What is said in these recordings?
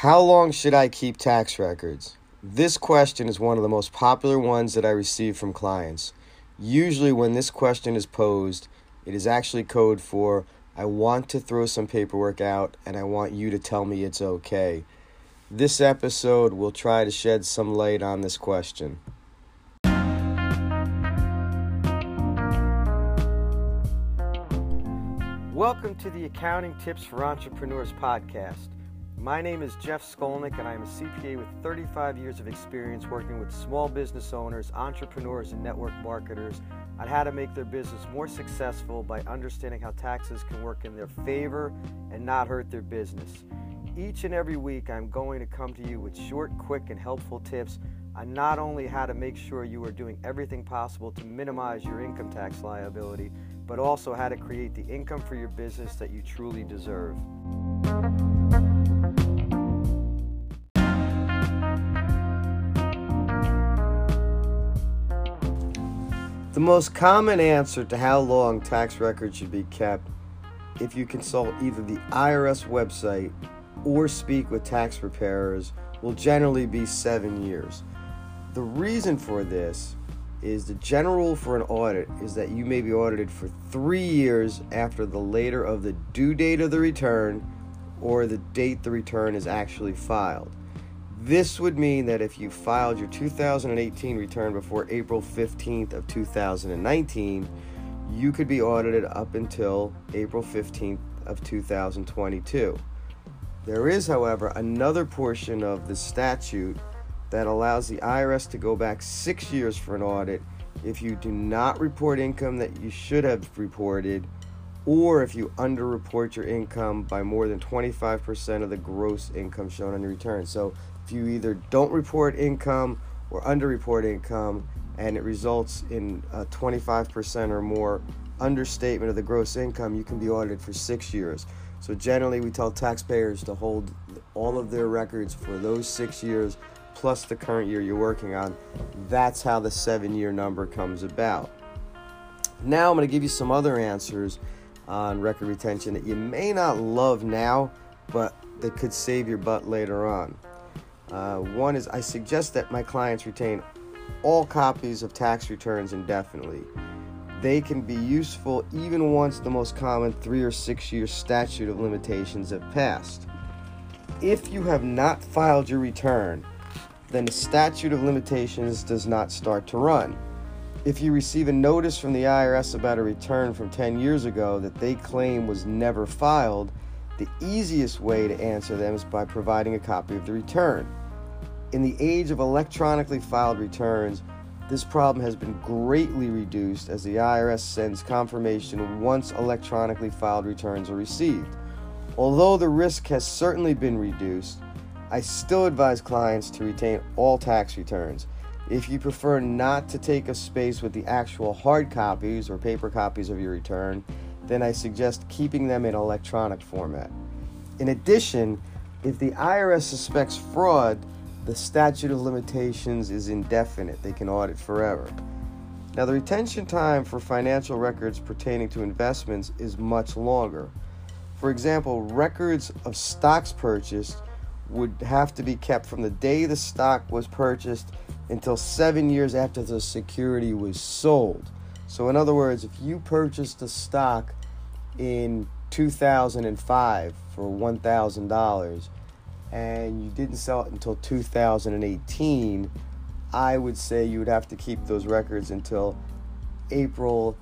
How long should I keep tax records? This question is one of the most popular ones that I receive from clients. Usually, when this question is posed, it is actually code for I want to throw some paperwork out and I want you to tell me it's okay. This episode will try to shed some light on this question. Welcome to the Accounting Tips for Entrepreneurs podcast. My name is Jeff Skolnick, and I am a CPA with 35 years of experience working with small business owners, entrepreneurs, and network marketers on how to make their business more successful by understanding how taxes can work in their favor and not hurt their business. Each and every week, I'm going to come to you with short, quick, and helpful tips on not only how to make sure you are doing everything possible to minimize your income tax liability, but also how to create the income for your business that you truly deserve. The most common answer to how long tax records should be kept, if you consult either the IRS website or speak with tax preparers, will generally be seven years. The reason for this is the general rule for an audit is that you may be audited for three years after the later of the due date of the return or the date the return is actually filed. This would mean that if you filed your 2018 return before April 15th of 2019, you could be audited up until April 15th of 2022. There is, however, another portion of the statute that allows the IRS to go back six years for an audit if you do not report income that you should have reported or if you underreport your income by more than 25% of the gross income shown on your return. So you either don't report income or underreport income and it results in a 25% or more understatement of the gross income, you can be audited for six years. So generally, we tell taxpayers to hold all of their records for those six years plus the current year you're working on. That's how the seven year number comes about. Now, I'm going to give you some other answers on record retention that you may not love now, but that could save your butt later on. Uh, one is I suggest that my clients retain all copies of tax returns indefinitely. They can be useful even once the most common three or six year statute of limitations have passed. If you have not filed your return, then the statute of limitations does not start to run. If you receive a notice from the IRS about a return from 10 years ago that they claim was never filed, the easiest way to answer them is by providing a copy of the return. In the age of electronically filed returns, this problem has been greatly reduced as the IRS sends confirmation once electronically filed returns are received. Although the risk has certainly been reduced, I still advise clients to retain all tax returns. If you prefer not to take a space with the actual hard copies or paper copies of your return, then I suggest keeping them in electronic format. In addition, if the IRS suspects fraud, the statute of limitations is indefinite. They can audit forever. Now, the retention time for financial records pertaining to investments is much longer. For example, records of stocks purchased would have to be kept from the day the stock was purchased until seven years after the security was sold. So, in other words, if you purchased a stock in 2005 for $1,000 and you didn't sell it until 2018, I would say you would have to keep those records until April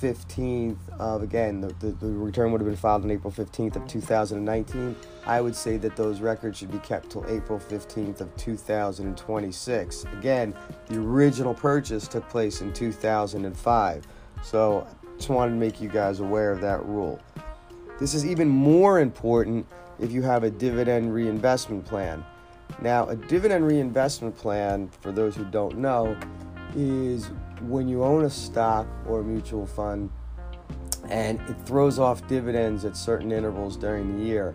15th of again the, the, the, return would have been filed on April 15th of 2019 I would say that those records should be kept till April 15th of 2026 again the original purchase took place in 2005 so just wanted to make you guys aware of that rule. This is even more important if you have a dividend reinvestment plan now a dividend reinvestment plan for those who don't know is when you own a stock or a mutual fund and it throws off dividends at certain intervals during the year,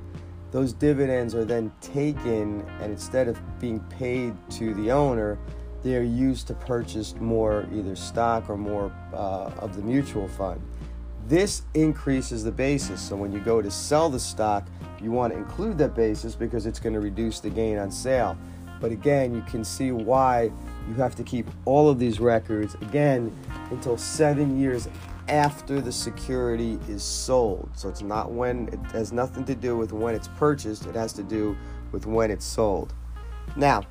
those dividends are then taken and instead of being paid to the owner, they are used to purchase more either stock or more uh, of the mutual fund. This increases the basis. So when you go to sell the stock, you want to include that basis because it's going to reduce the gain on sale. But again, you can see why you have to keep all of these records again until seven years after the security is sold. So it's not when it has nothing to do with when it's purchased, it has to do with when it's sold. Now,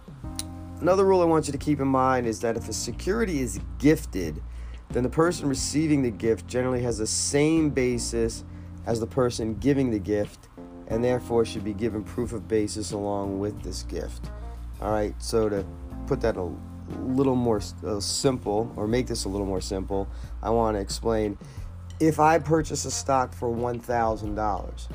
another rule I want you to keep in mind is that if a security is gifted, then the person receiving the gift generally has the same basis as the person giving the gift and therefore should be given proof of basis along with this gift. All right, so to put that a little more uh, simple or make this a little more simple, I want to explain if I purchase a stock for $1,000,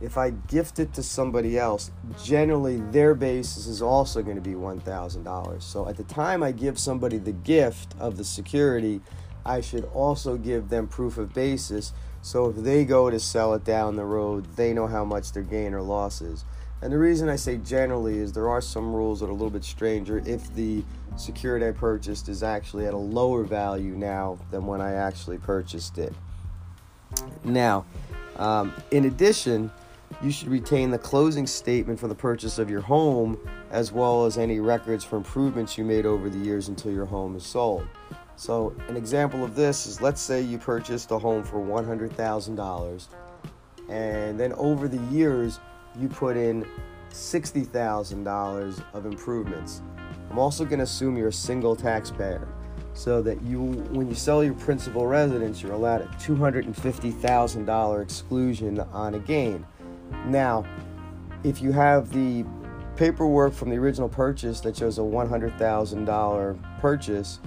if I gift it to somebody else, generally their basis is also going to be $1,000. So at the time I give somebody the gift of the security, I should also give them proof of basis. So if they go to sell it down the road, they know how much their gain or loss is. And the reason I say generally is there are some rules that are a little bit stranger if the security I purchased is actually at a lower value now than when I actually purchased it. Now, um, in addition, you should retain the closing statement for the purchase of your home as well as any records for improvements you made over the years until your home is sold. So, an example of this is let's say you purchased a home for $100,000 and then over the years you put in $60,000 of improvements. I'm also going to assume you're a single taxpayer so that you when you sell your principal residence you're allowed a $250,000 exclusion on a gain. Now, if you have the paperwork from the original purchase that shows a $100,000 purchase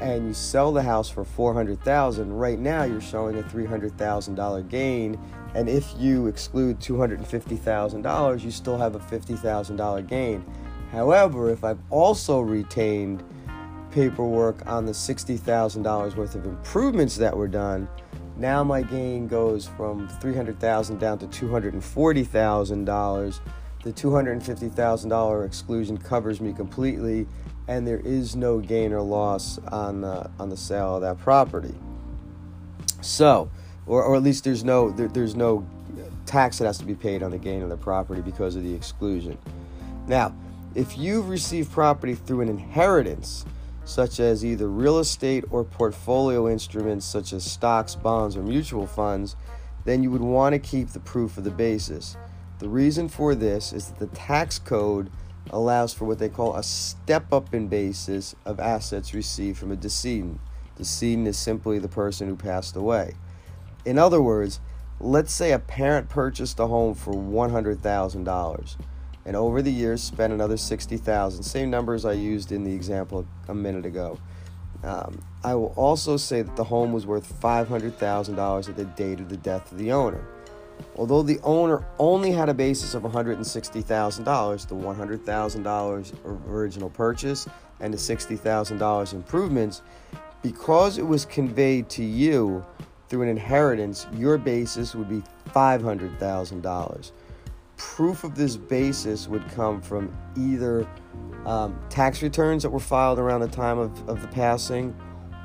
and you sell the house for 400,000, right now you're showing a $300,000 gain and if you exclude $250,000, you still have a $50,000 gain. However, if I've also retained paperwork on the $60,000 worth of improvements that were done, now my gain goes from 300,000 down to $240,000. The $250,000 exclusion covers me completely and there is no gain or loss on the, on the sale of that property. So, or, or at least there's no there, there's no tax that has to be paid on the gain of the property because of the exclusion. Now, if you've received property through an inheritance, such as either real estate or portfolio instruments such as stocks, bonds, or mutual funds, then you would want to keep the proof of the basis. The reason for this is that the tax code allows for what they call a step up in basis of assets received from a decedent. Decedent is simply the person who passed away. In other words, let's say a parent purchased a home for $100,000 and over the years spent another 60,000, same numbers I used in the example a minute ago. Um, I will also say that the home was worth $500,000 at the date of the death of the owner. Although the owner only had a basis of $160,000, the $100,000 original purchase and the $60,000 improvements, because it was conveyed to you through an inheritance, your basis would be $500,000. Proof of this basis would come from either um, tax returns that were filed around the time of, of the passing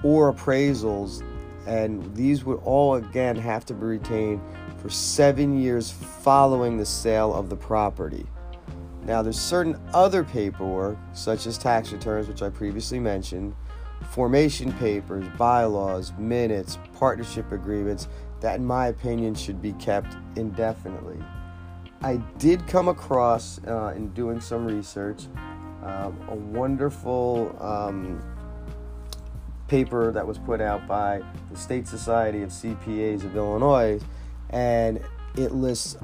or appraisals, and these would all again have to be retained for seven years following the sale of the property. Now, there's certain other paperwork, such as tax returns, which I previously mentioned, formation papers, bylaws, minutes, partnership agreements that, in my opinion, should be kept indefinitely. I did come across, uh, in doing some research, um, a wonderful um, paper that was put out by the State Society of CPAs of Illinois, and it lists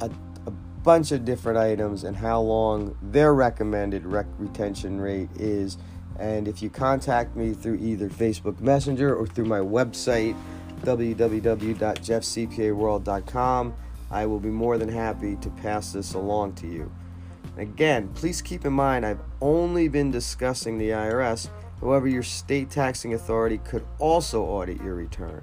a, a bunch of different items and how long their recommended rec- retention rate is and if you contact me through either Facebook Messenger or through my website, www.jeffcpaworld.com, I will be more than happy to pass this along to you. Again, please keep in mind I've only been discussing the IRS, however, your state taxing authority could also audit your return.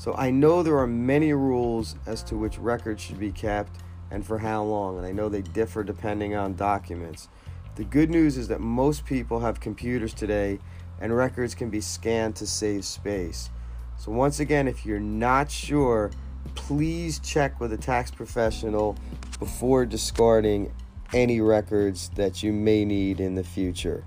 So I know there are many rules as to which records should be kept and for how long, and I know they differ depending on documents. The good news is that most people have computers today and records can be scanned to save space. So, once again, if you're not sure, please check with a tax professional before discarding any records that you may need in the future.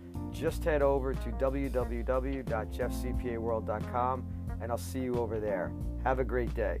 just head over to www.jeffcpaworld.com and I'll see you over there. Have a great day.